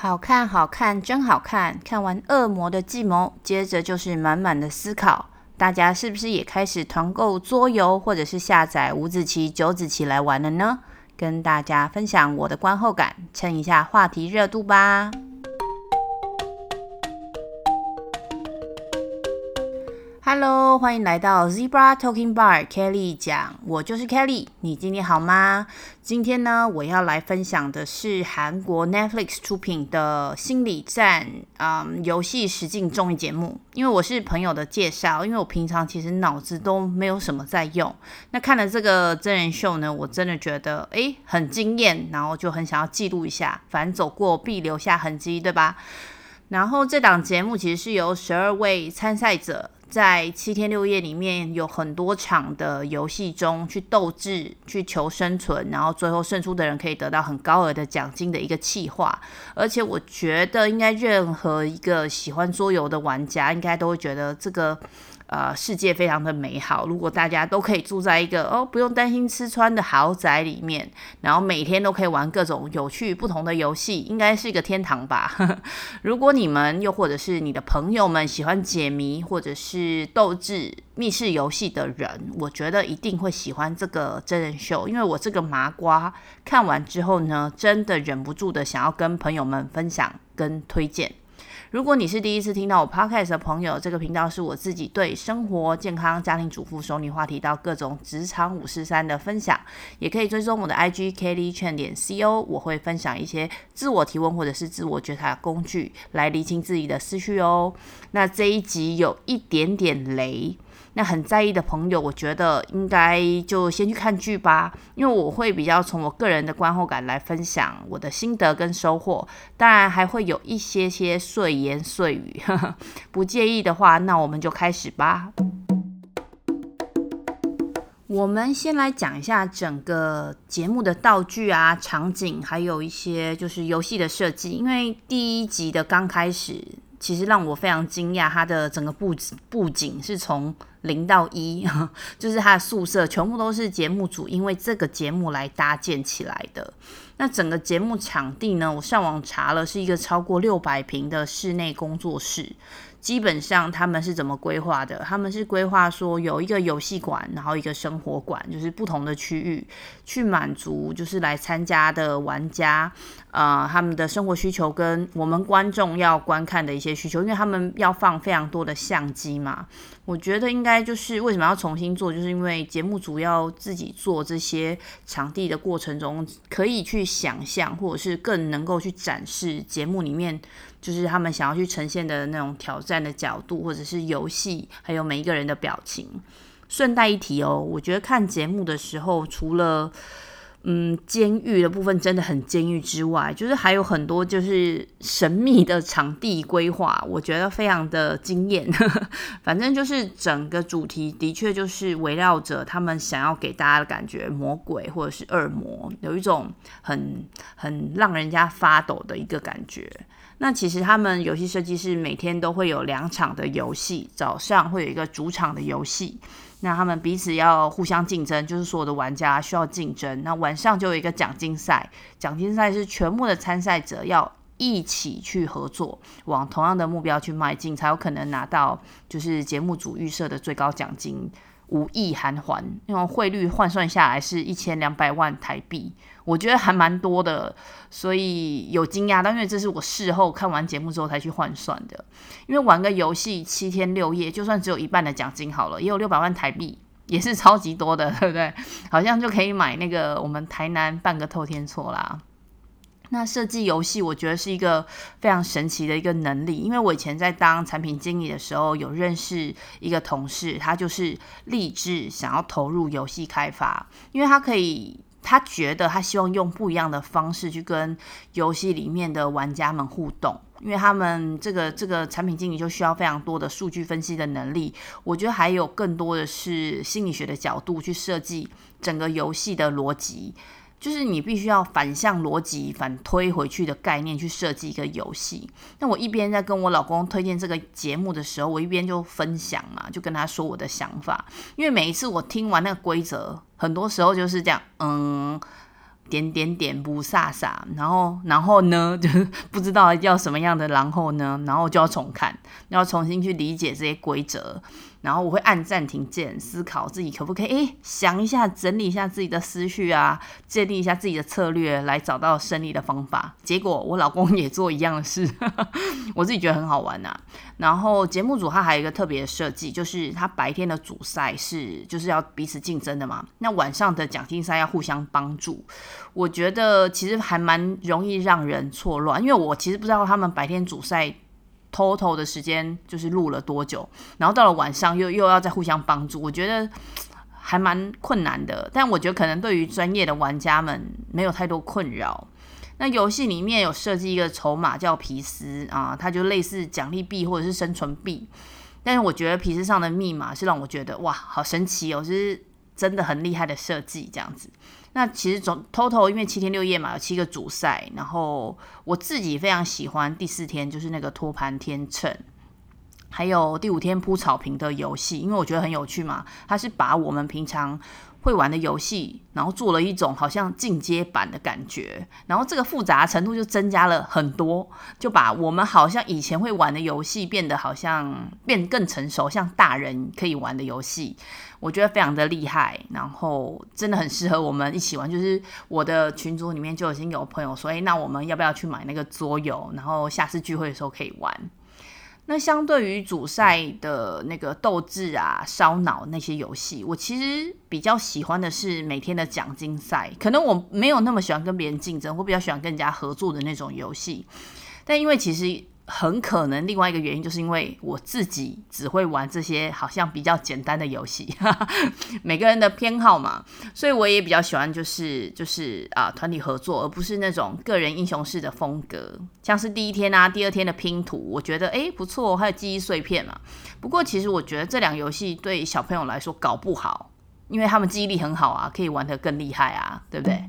好看，好看，真好看！看完《恶魔的计谋》，接着就是满满的思考。大家是不是也开始团购桌游，或者是下载五子棋、九子棋来玩了呢？跟大家分享我的观后感，蹭一下话题热度吧。Hello，欢迎来到 Zebra Talking Bar，Kelly 讲，我就是 Kelly，你今天好吗？今天呢，我要来分享的是韩国 Netflix 出品的心理战，嗯，游戏实境综艺节目。因为我是朋友的介绍，因为我平常其实脑子都没有什么在用，那看了这个真人秀呢，我真的觉得诶很惊艳，然后就很想要记录一下，反正走过必留下痕迹，对吧？然后这档节目其实是由十二位参赛者。在七天六夜里面有很多场的游戏中去斗智、去求生存，然后最后胜出的人可以得到很高额的奖金的一个企划。而且我觉得，应该任何一个喜欢桌游的玩家，应该都会觉得这个。呃，世界非常的美好。如果大家都可以住在一个哦，不用担心吃穿的豪宅里面，然后每天都可以玩各种有趣不同的游戏，应该是一个天堂吧。如果你们又或者是你的朋友们喜欢解谜或者是斗智密室游戏的人，我觉得一定会喜欢这个真人秀，因为我这个麻瓜看完之后呢，真的忍不住的想要跟朋友们分享跟推荐。如果你是第一次听到我 podcast 的朋友，这个频道是我自己对生活、健康、家庭主妇、熟女话题到各种职场五四三的分享，也可以追踪我的 IG Kelly Chen 点 CO，我会分享一些自我提问或者是自我觉察工具，来厘清自己的思绪哦。那这一集有一点点雷。那很在意的朋友，我觉得应该就先去看剧吧，因为我会比较从我个人的观后感来分享我的心得跟收获，当然还会有一些些碎言碎语，呵呵，不介意的话，那我们就开始吧。我们先来讲一下整个节目的道具啊、场景，还有一些就是游戏的设计，因为第一集的刚开始。其实让我非常惊讶，它的整个布布景是从零到一，就是他的宿舍全部都是节目组因为这个节目来搭建起来的。那整个节目场地呢，我上网查了，是一个超过六百平的室内工作室。基本上他们是怎么规划的？他们是规划说有一个游戏馆，然后一个生活馆，就是不同的区域去满足，就是来参加的玩家，呃，他们的生活需求跟我们观众要观看的一些需求，因为他们要放非常多的相机嘛。我觉得应该就是为什么要重新做，就是因为节目组要自己做这些场地的过程中，可以去想象，或者是更能够去展示节目里面。就是他们想要去呈现的那种挑战的角度，或者是游戏，还有每一个人的表情。顺带一提哦，我觉得看节目的时候，除了嗯监狱的部分真的很监狱之外，就是还有很多就是神秘的场地规划，我觉得非常的惊艳。反正就是整个主题的确就是围绕着他们想要给大家的感觉，魔鬼或者是恶魔，有一种很很让人家发抖的一个感觉。那其实他们游戏设计师每天都会有两场的游戏，早上会有一个主场的游戏，那他们彼此要互相竞争，就是所有的玩家需要竞争。那晚上就有一个奖金赛，奖金赛是全部的参赛者要一起去合作，往同样的目标去迈进，才有可能拿到就是节目组预设的最高奖金。五亿韩元，因为汇率换算下来是一千两百万台币，我觉得还蛮多的，所以有惊讶但，因为这是我事后看完节目之后才去换算的。因为玩个游戏七天六夜，就算只有一半的奖金好了，也有六百万台币，也是超级多的，对不对？好像就可以买那个我们台南半个透天厝啦。那设计游戏，我觉得是一个非常神奇的一个能力，因为我以前在当产品经理的时候，有认识一个同事，他就是立志想要投入游戏开发，因为他可以，他觉得他希望用不一样的方式去跟游戏里面的玩家们互动，因为他们这个这个产品经理就需要非常多的数据分析的能力，我觉得还有更多的是心理学的角度去设计整个游戏的逻辑。就是你必须要反向逻辑反推回去的概念去设计一个游戏。那我一边在跟我老公推荐这个节目的时候，我一边就分享嘛，就跟他说我的想法。因为每一次我听完那个规则，很多时候就是这样，嗯，点点点不飒飒，然后然后呢，就是不知道要什么样的，然后呢，然后就要重看，要重新去理解这些规则。然后我会按暂停键，思考自己可不可以诶想一下，整理一下自己的思绪啊，建立一下自己的策略，来找到胜利的方法。结果我老公也做一样的事，我自己觉得很好玩呐、啊。然后节目组他还有一个特别的设计，就是他白天的主赛是就是要彼此竞争的嘛，那晚上的奖金赛要互相帮助。我觉得其实还蛮容易让人错乱，因为我其实不知道他们白天主赛。Total 的时间就是录了多久，然后到了晚上又又要再互相帮助，我觉得 还蛮困难的。但我觉得可能对于专业的玩家们没有太多困扰。那游戏里面有设计一个筹码叫皮斯啊，它就类似奖励币或者是生存币。但是我觉得皮斯上的密码是让我觉得哇，好神奇哦，就是真的很厉害的设计这样子。那其实总 total 因为七天六夜嘛，有七个主赛，然后我自己非常喜欢第四天就是那个托盘天秤，还有第五天铺草坪的游戏，因为我觉得很有趣嘛，它是把我们平常会玩的游戏，然后做了一种好像进阶版的感觉，然后这个复杂程度就增加了很多，就把我们好像以前会玩的游戏变得好像变更成熟，像大人可以玩的游戏，我觉得非常的厉害，然后真的很适合我们一起玩。就是我的群组里面就已经有朋友说，诶，那我们要不要去买那个桌游，然后下次聚会的时候可以玩。那相对于主赛的那个斗志啊、烧脑那些游戏，我其实比较喜欢的是每天的奖金赛。可能我没有那么喜欢跟别人竞争，我比较喜欢跟人家合作的那种游戏。但因为其实。很可能另外一个原因，就是因为我自己只会玩这些好像比较简单的游戏，每个人的偏好嘛，所以我也比较喜欢就是就是啊团体合作，而不是那种个人英雄式的风格，像是第一天啊、第二天的拼图，我觉得诶不错，还有记忆碎片嘛。不过其实我觉得这两个游戏对小朋友来说搞不好，因为他们记忆力很好啊，可以玩得更厉害啊，对不对？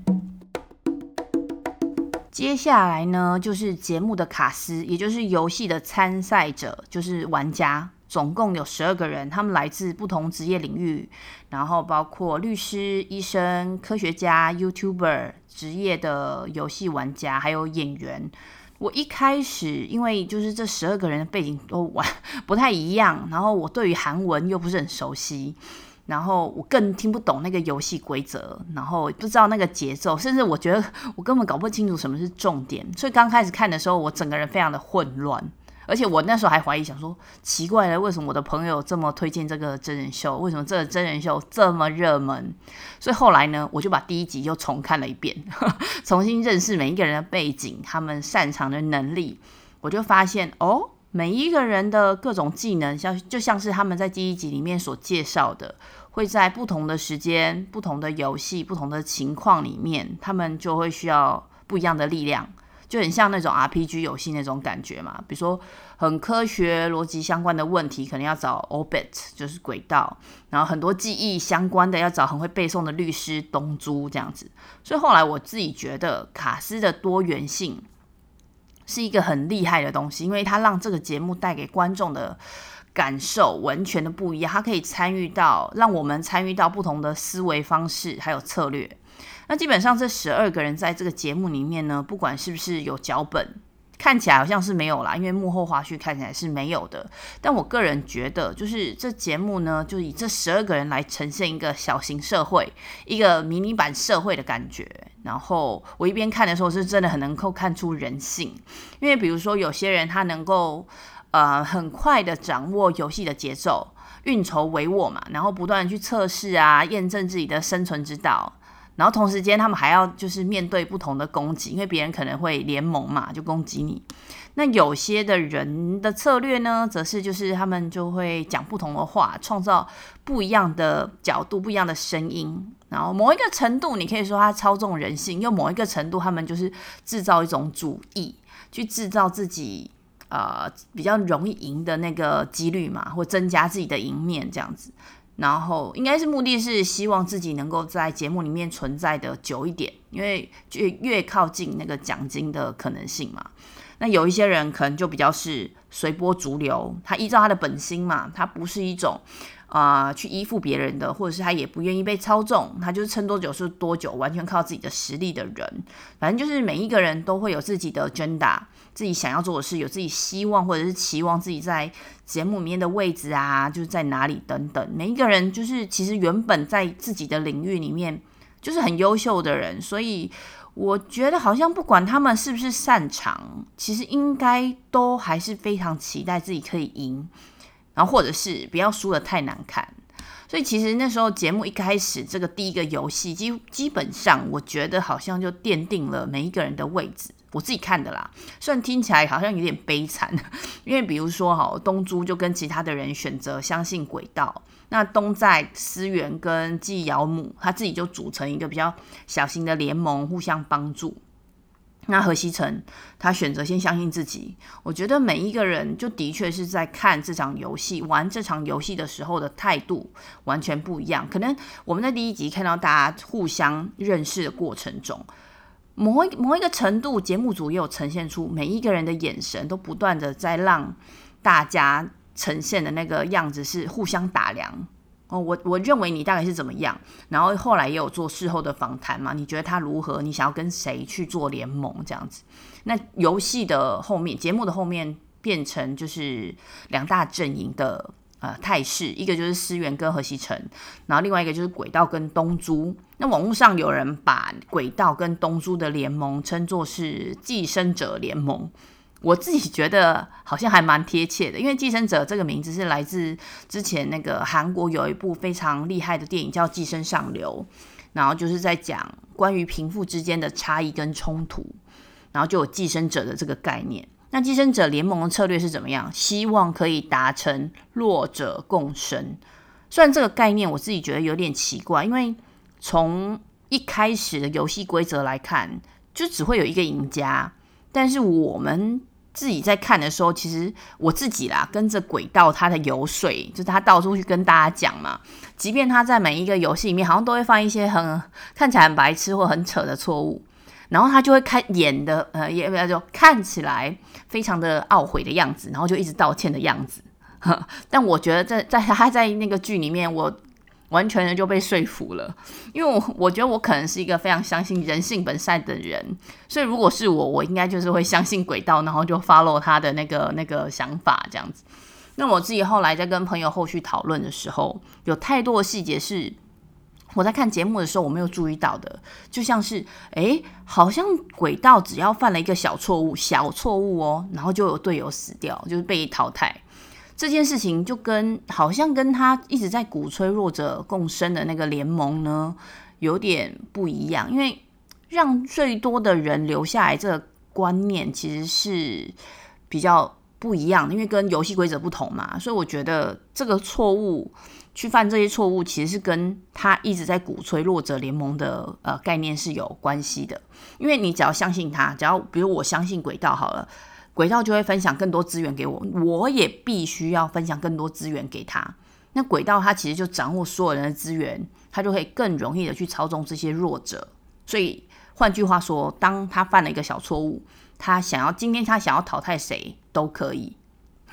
接下来呢，就是节目的卡司，也就是游戏的参赛者，就是玩家，总共有十二个人，他们来自不同职业领域，然后包括律师、医生、科学家、YouTuber、职业的游戏玩家，还有演员。我一开始因为就是这十二个人的背景都玩 不太一样，然后我对于韩文又不是很熟悉。然后我更听不懂那个游戏规则，然后不知道那个节奏，甚至我觉得我根本搞不清楚什么是重点。所以刚开始看的时候，我整个人非常的混乱，而且我那时候还怀疑，想说奇怪了，为什么我的朋友这么推荐这个真人秀？为什么这个真人秀这么热门？所以后来呢，我就把第一集又重看了一遍，重新认识每一个人的背景，他们擅长的能力，我就发现哦，每一个人的各种技能，像就像是他们在第一集里面所介绍的。会在不同的时间、不同的游戏、不同的情况里面，他们就会需要不一样的力量，就很像那种 RPG 游戏那种感觉嘛。比如说很科学逻辑相关的问题，可能要找 Obit，就是轨道；然后很多记忆相关的，要找很会背诵的律师东珠这样子。所以后来我自己觉得卡斯的多元性是一个很厉害的东西，因为它让这个节目带给观众的。感受完全的不一样，它可以参与到，让我们参与到不同的思维方式，还有策略。那基本上这十二个人在这个节目里面呢，不管是不是有脚本，看起来好像是没有啦，因为幕后花絮看起来是没有的。但我个人觉得，就是这节目呢，就以这十二个人来呈现一个小型社会，一个迷你版社会的感觉。然后我一边看的时候，是真的很能够看出人性，因为比如说有些人他能够。呃，很快的掌握游戏的节奏，运筹帷幄嘛，然后不断去测试啊，验证自己的生存之道。然后同时间，他们还要就是面对不同的攻击，因为别人可能会联盟嘛，就攻击你。那有些的人的策略呢，则是就是他们就会讲不同的话，创造不一样的角度、不一样的声音。然后某一个程度，你可以说他操纵人性；又某一个程度，他们就是制造一种主义，去制造自己。呃，比较容易赢的那个几率嘛，或增加自己的赢面这样子，然后应该是目的是希望自己能够在节目里面存在的久一点，因为就越靠近那个奖金的可能性嘛。那有一些人可能就比较是随波逐流，他依照他的本心嘛，他不是一种啊、去依附别人的，或者是他也不愿意被操纵，他就是撑多久是多久，完全靠自己的实力的人。反正就是每一个人都会有自己的挣扎自己想要做的事，有自己希望或者是期望自己在节目里面的位置啊，就是在哪里等等。每一个人就是其实原本在自己的领域里面就是很优秀的人，所以我觉得好像不管他们是不是擅长，其实应该都还是非常期待自己可以赢。然后或者是不要输得太难看，所以其实那时候节目一开始，这个第一个游戏基基本上，我觉得好像就奠定了每一个人的位置。我自己看的啦，虽然听起来好像有点悲惨，因为比如说哈，东珠就跟其他的人选择相信轨道，那东在思源跟纪尧姆他自己就组成一个比较小型的联盟，互相帮助。那何西成他选择先相信自己，我觉得每一个人就的确是在看这场游戏、玩这场游戏的时候的态度完全不一样。可能我们在第一集看到大家互相认识的过程中，某一某一个程度，节目组也有呈现出每一个人的眼神都不断的在让大家呈现的那个样子是互相打量。哦，我我认为你大概是怎么样，然后后来也有做事后的访谈嘛？你觉得他如何？你想要跟谁去做联盟这样子？那游戏的后面，节目的后面变成就是两大阵营的呃态势，一个就是思源跟何西成，然后另外一个就是轨道跟东珠。那网络上有人把轨道跟东珠的联盟称作是寄生者联盟。我自己觉得好像还蛮贴切的，因为寄生者这个名字是来自之前那个韩国有一部非常厉害的电影叫《寄生上流》，然后就是在讲关于贫富之间的差异跟冲突，然后就有寄生者的这个概念。那寄生者联盟的策略是怎么样？希望可以达成弱者共生。虽然这个概念我自己觉得有点奇怪，因为从一开始的游戏规则来看，就只会有一个赢家，但是我们。自己在看的时候，其实我自己啦，跟着轨道他的游说，就是他到处去跟大家讲嘛。即便他在每一个游戏里面，好像都会犯一些很看起来很白痴或很扯的错误，然后他就会开演的，呃，也就看起来非常的懊悔的样子，然后就一直道歉的样子。但我觉得在在他在那个剧里面，我。完全的就被说服了，因为我我觉得我可能是一个非常相信人性本善的人，所以如果是我，我应该就是会相信轨道，然后就 follow 他的那个那个想法这样子。那我自己后来在跟朋友后续讨论的时候，有太多的细节是我在看节目的时候我没有注意到的，就像是诶，好像轨道只要犯了一个小错误，小错误哦，然后就有队友死掉，就是被淘汰。这件事情就跟好像跟他一直在鼓吹弱者共生的那个联盟呢，有点不一样。因为让最多的人留下来这个观念其实是比较不一样的，因为跟游戏规则不同嘛。所以我觉得这个错误去犯这些错误，其实是跟他一直在鼓吹弱者联盟的呃概念是有关系的。因为你只要相信他，只要比如我相信轨道好了。轨道就会分享更多资源给我，我也必须要分享更多资源给他。那轨道他其实就掌握所有人的资源，他就可以更容易的去操纵这些弱者。所以换句话说，当他犯了一个小错误，他想要今天他想要淘汰谁都可以，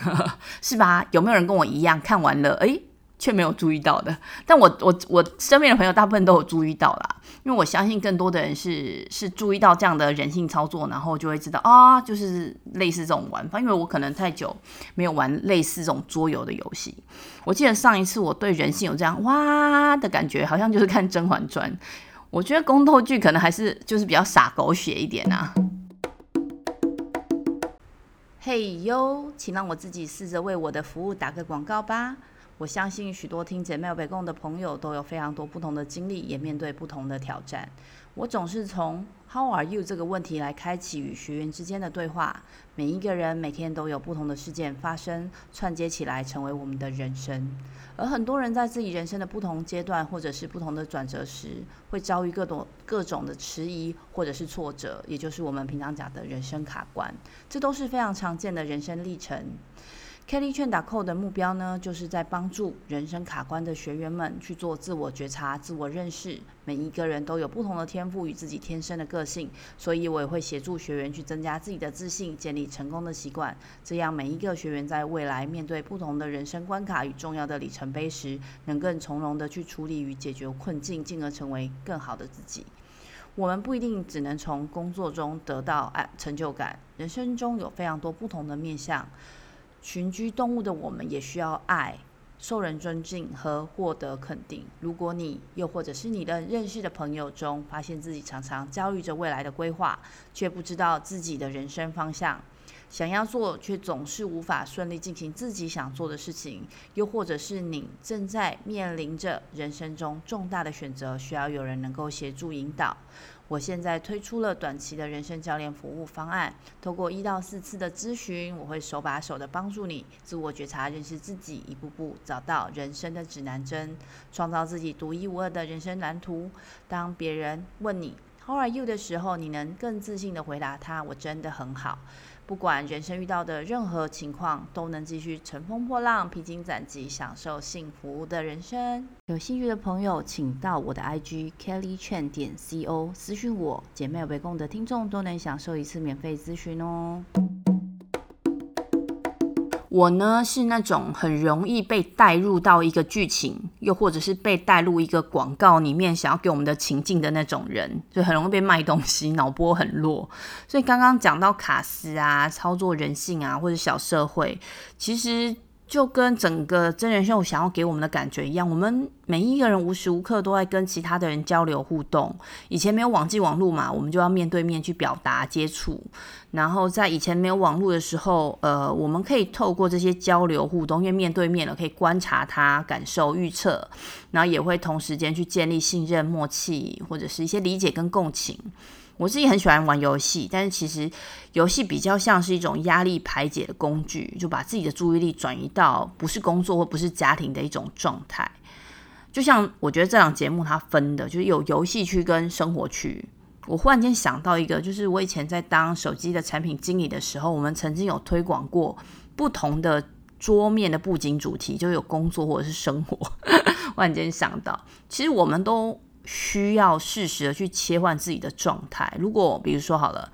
是吧？有没有人跟我一样看完了？诶。却没有注意到的，但我我我身边的朋友大部分都有注意到啦，因为我相信更多的人是是注意到这样的人性操作，然后就会知道啊，就是类似这种玩法。因为我可能太久没有玩类似这种桌游的游戏，我记得上一次我对人性有这样哇的感觉，好像就是看《甄嬛传》。我觉得宫斗剧可能还是就是比较洒狗血一点啊。嘿哟，请让我自己试着为我的服务打个广告吧。我相信许多听姐妹北共的朋友都有非常多不同的经历，也面对不同的挑战。我总是从 How are you 这个问题来开启与学员之间的对话。每一个人每天都有不同的事件发生，串接起来成为我们的人生。而很多人在自己人生的不同阶段，或者是不同的转折时，会遭遇各种各种的迟疑或者是挫折，也就是我们平常讲的人生卡关。这都是非常常见的人生历程。Kelly 劝打扣的目标呢，就是在帮助人生卡关的学员们去做自我觉察、自我认识。每一个人都有不同的天赋与自己天生的个性，所以我也会协助学员去增加自己的自信，建立成功的习惯。这样每一个学员在未来面对不同的人生关卡与重要的里程碑时，能更从容的去处理与解决困境，进而成为更好的自己。我们不一定只能从工作中得到成就感，人生中有非常多不同的面向。群居动物的我们也需要爱、受人尊敬和获得肯定。如果你又或者是你的认识的朋友中，发现自己常常焦虑着未来的规划，却不知道自己的人生方向，想要做却总是无法顺利进行自己想做的事情，又或者是你正在面临着人生中重大的选择，需要有人能够协助引导。我现在推出了短期的人生教练服务方案，透过一到四次的咨询，我会手把手的帮助你自我觉察、认识自己，一步步找到人生的指南针，创造自己独一无二的人生蓝图。当别人问你 “How are you” 的时候，你能更自信的回答他：“我真的很好。”不管人生遇到的任何情况，都能继续乘风破浪、披荆斩棘，享受幸福的人生。有兴趣的朋友，请到我的 IG Kelly Chen 点 CO 私讯我，姐妹有被供的听众都能享受一次免费咨询哦。我呢是那种很容易被带入到一个剧情，又或者是被带入一个广告里面，想要给我们的情境的那种人，就很容易被卖东西，脑波很弱。所以刚刚讲到卡斯啊、操作人性啊，或者小社会，其实。就跟整个真人秀想要给我们的感觉一样，我们每一个人无时无刻都在跟其他的人交流互动。以前没有网际网络嘛，我们就要面对面去表达接触。然后在以前没有网络的时候，呃，我们可以透过这些交流互动，因为面对面了，可以观察他、感受、预测，然后也会同时间去建立信任、默契，或者是一些理解跟共情。我自己很喜欢玩游戏，但是其实游戏比较像是一种压力排解的工具，就把自己的注意力转移到不是工作或不是家庭的一种状态。就像我觉得这档节目它分的就是有游戏区跟生活区。我忽然间想到一个，就是我以前在当手机的产品经理的时候，我们曾经有推广过不同的桌面的布景主题，就有工作或者是生活。忽然间想到，其实我们都。需要适时的去切换自己的状态。如果比如说好了，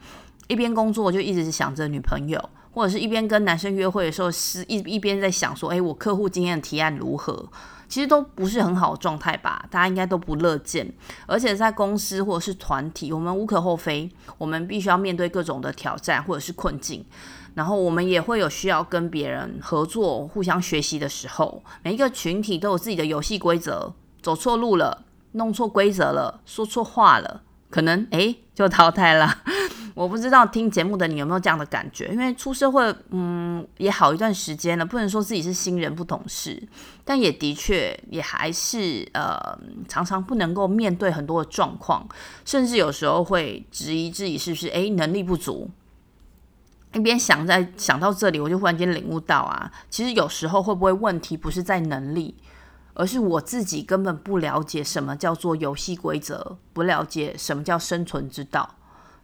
一边工作就一直是想着女朋友，或者是一边跟男生约会的时候是一一边在想说，哎，我客户今天的提案如何？其实都不是很好的状态吧？大家应该都不乐见。而且在公司或者是团体，我们无可厚非，我们必须要面对各种的挑战或者是困境。然后我们也会有需要跟别人合作、互相学习的时候。每一个群体都有自己的游戏规则，走错路了。弄错规则了，说错话了，可能诶就淘汰了。我不知道听节目的你有没有这样的感觉？因为出社会，嗯，也好一段时间了，不能说自己是新人不懂事，但也的确也还是呃，常常不能够面对很多的状况，甚至有时候会质疑自己是不是诶能力不足。一边想在想到这里，我就忽然间领悟到啊，其实有时候会不会问题不是在能力？而是我自己根本不了解什么叫做游戏规则，不了解什么叫生存之道，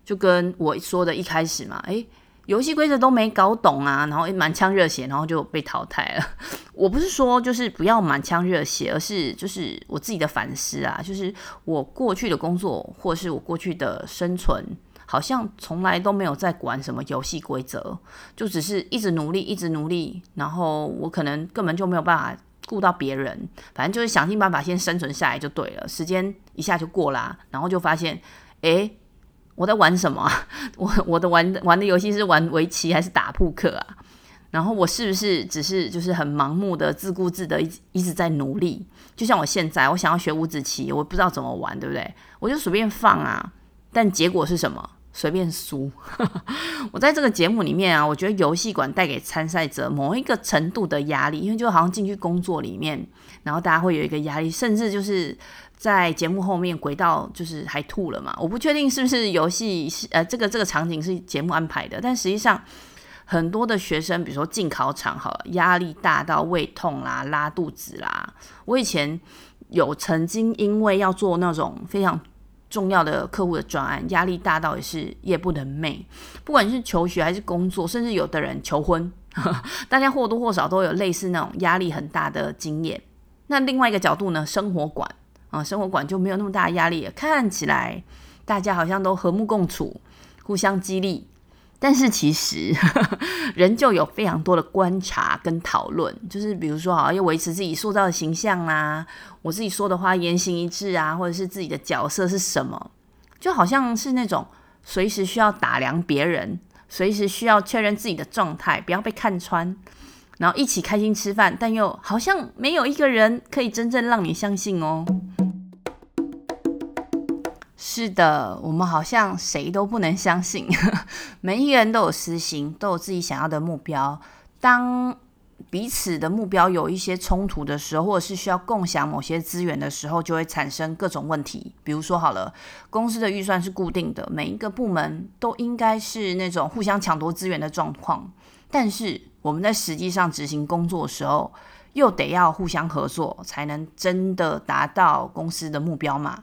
就跟我说的一开始嘛，诶，游戏规则都没搞懂啊，然后满腔热血，然后就被淘汰了。我不是说就是不要满腔热血，而是就是我自己的反思啊，就是我过去的工作或是我过去的生存，好像从来都没有在管什么游戏规则，就只是一直努力，一直努力，然后我可能根本就没有办法。顾到别人，反正就是想尽办法先生存下来就对了。时间一下就过啦，然后就发现，诶，我在玩什么？我我的玩玩的游戏是玩围棋还是打扑克啊？然后我是不是只是就是很盲目的自顾自的一一直在努力？就像我现在，我想要学五子棋，我不知道怎么玩，对不对？我就随便放啊，但结果是什么？随便输，我在这个节目里面啊，我觉得游戏馆带给参赛者某一个程度的压力，因为就好像进去工作里面，然后大家会有一个压力，甚至就是在节目后面轨道就是还吐了嘛。我不确定是不是游戏呃这个这个场景是节目安排的，但实际上很多的学生，比如说进考场好了，压力大到胃痛啦、拉肚子啦。我以前有曾经因为要做那种非常。重要的客户的专案，压力大到也是夜不能寐。不管是求学还是工作，甚至有的人求婚，大家或多或少都有类似那种压力很大的经验。那另外一个角度呢，生活馆啊，生活馆就没有那么大压力，看起来大家好像都和睦共处，互相激励。但是其实 人就有非常多的观察跟讨论，就是比如说啊，要维持自己塑造的形象啊，我自己说的话言行一致啊，或者是自己的角色是什么，就好像是那种随时需要打量别人，随时需要确认自己的状态，不要被看穿，然后一起开心吃饭，但又好像没有一个人可以真正让你相信哦。是的，我们好像谁都不能相信。每一个人都有私心，都有自己想要的目标。当彼此的目标有一些冲突的时候，或者是需要共享某些资源的时候，就会产生各种问题。比如说，好了，公司的预算是固定的，每一个部门都应该是那种互相抢夺资源的状况。但是我们在实际上执行工作的时候，又得要互相合作，才能真的达到公司的目标嘛。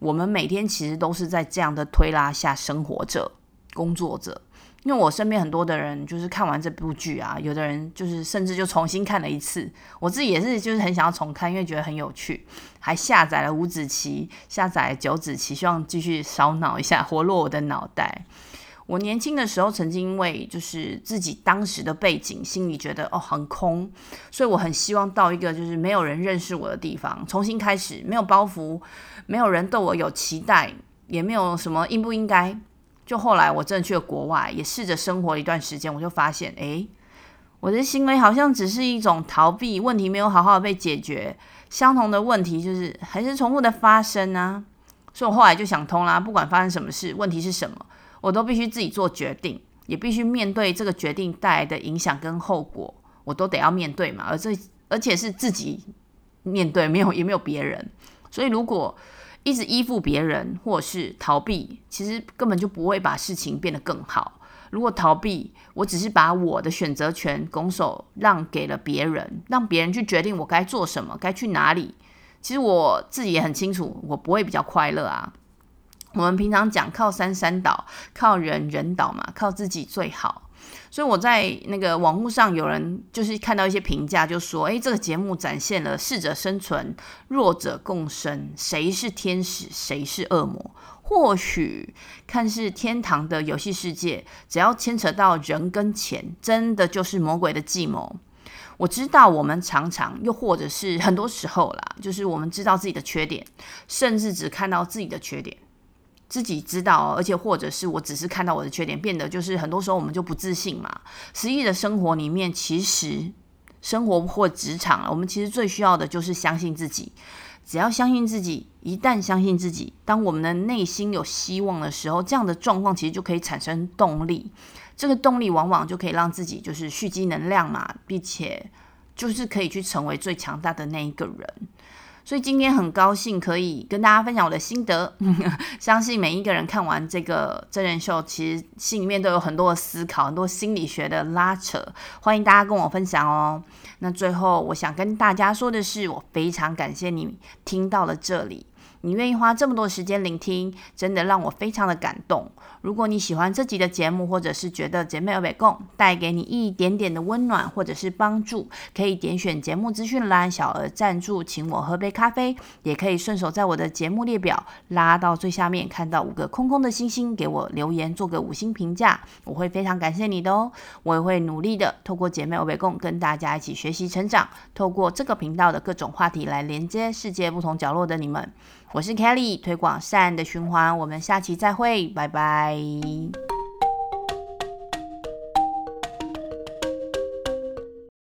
我们每天其实都是在这样的推拉下生活着、工作着。因为我身边很多的人，就是看完这部剧啊，有的人就是甚至就重新看了一次。我自己也是，就是很想要重看，因为觉得很有趣，还下载了五子棋，下载九子棋，希望继续烧脑一下，活络我的脑袋。我年轻的时候，曾经因为就是自己当时的背景，心里觉得哦很空，所以我很希望到一个就是没有人认识我的地方，重新开始，没有包袱，没有人对我有期待，也没有什么应不应该。就后来我真的去了国外，也试着生活了一段时间，我就发现，诶，我的行为好像只是一种逃避，问题没有好好的被解决，相同的问题就是还是重复的发生啊。所以我后来就想通啦，不管发生什么事，问题是什么？我都必须自己做决定，也必须面对这个决定带来的影响跟后果，我都得要面对嘛。而这而且是自己面对，没有也没有别人。所以如果一直依附别人或是逃避，其实根本就不会把事情变得更好。如果逃避，我只是把我的选择权拱手让给了别人，让别人去决定我该做什么，该去哪里。其实我自己也很清楚，我不会比较快乐啊。我们平常讲靠山山倒，靠人人倒嘛，靠自己最好。所以我在那个网络上有人就是看到一些评价，就说：诶，这个节目展现了适者生存、弱者共生，谁是天使，谁是恶魔？或许看似天堂的游戏世界，只要牵扯到人跟钱，真的就是魔鬼的计谋。我知道我们常常，又或者是很多时候啦，就是我们知道自己的缺点，甚至只看到自己的缺点。自己知道，而且或者是我只是看到我的缺点，变得就是很多时候我们就不自信嘛。实际的生活里面，其实生活或职场，我们其实最需要的就是相信自己。只要相信自己，一旦相信自己，当我们的内心有希望的时候，这样的状况其实就可以产生动力。这个动力往往就可以让自己就是蓄积能量嘛，并且就是可以去成为最强大的那一个人。所以今天很高兴可以跟大家分享我的心得，相信每一个人看完这个真人秀，其实心里面都有很多的思考，很多心理学的拉扯，欢迎大家跟我分享哦。那最后我想跟大家说的是，我非常感谢你听到了这里。你愿意花这么多时间聆听，真的让我非常的感动。如果你喜欢这集的节目，或者是觉得姐妹欧北共带给你一点点的温暖或者是帮助，可以点选节目资讯栏小额赞助，请我喝杯咖啡，也可以顺手在我的节目列表拉到最下面，看到五个空空的星星，给我留言做个五星评价，我会非常感谢你的哦。我也会努力的透过姐妹欧北共跟大家一起学习成长，透过这个频道的各种话题来连接世界不同角落的你们。我是 Kelly，推广善的循环。我们下期再会，拜拜。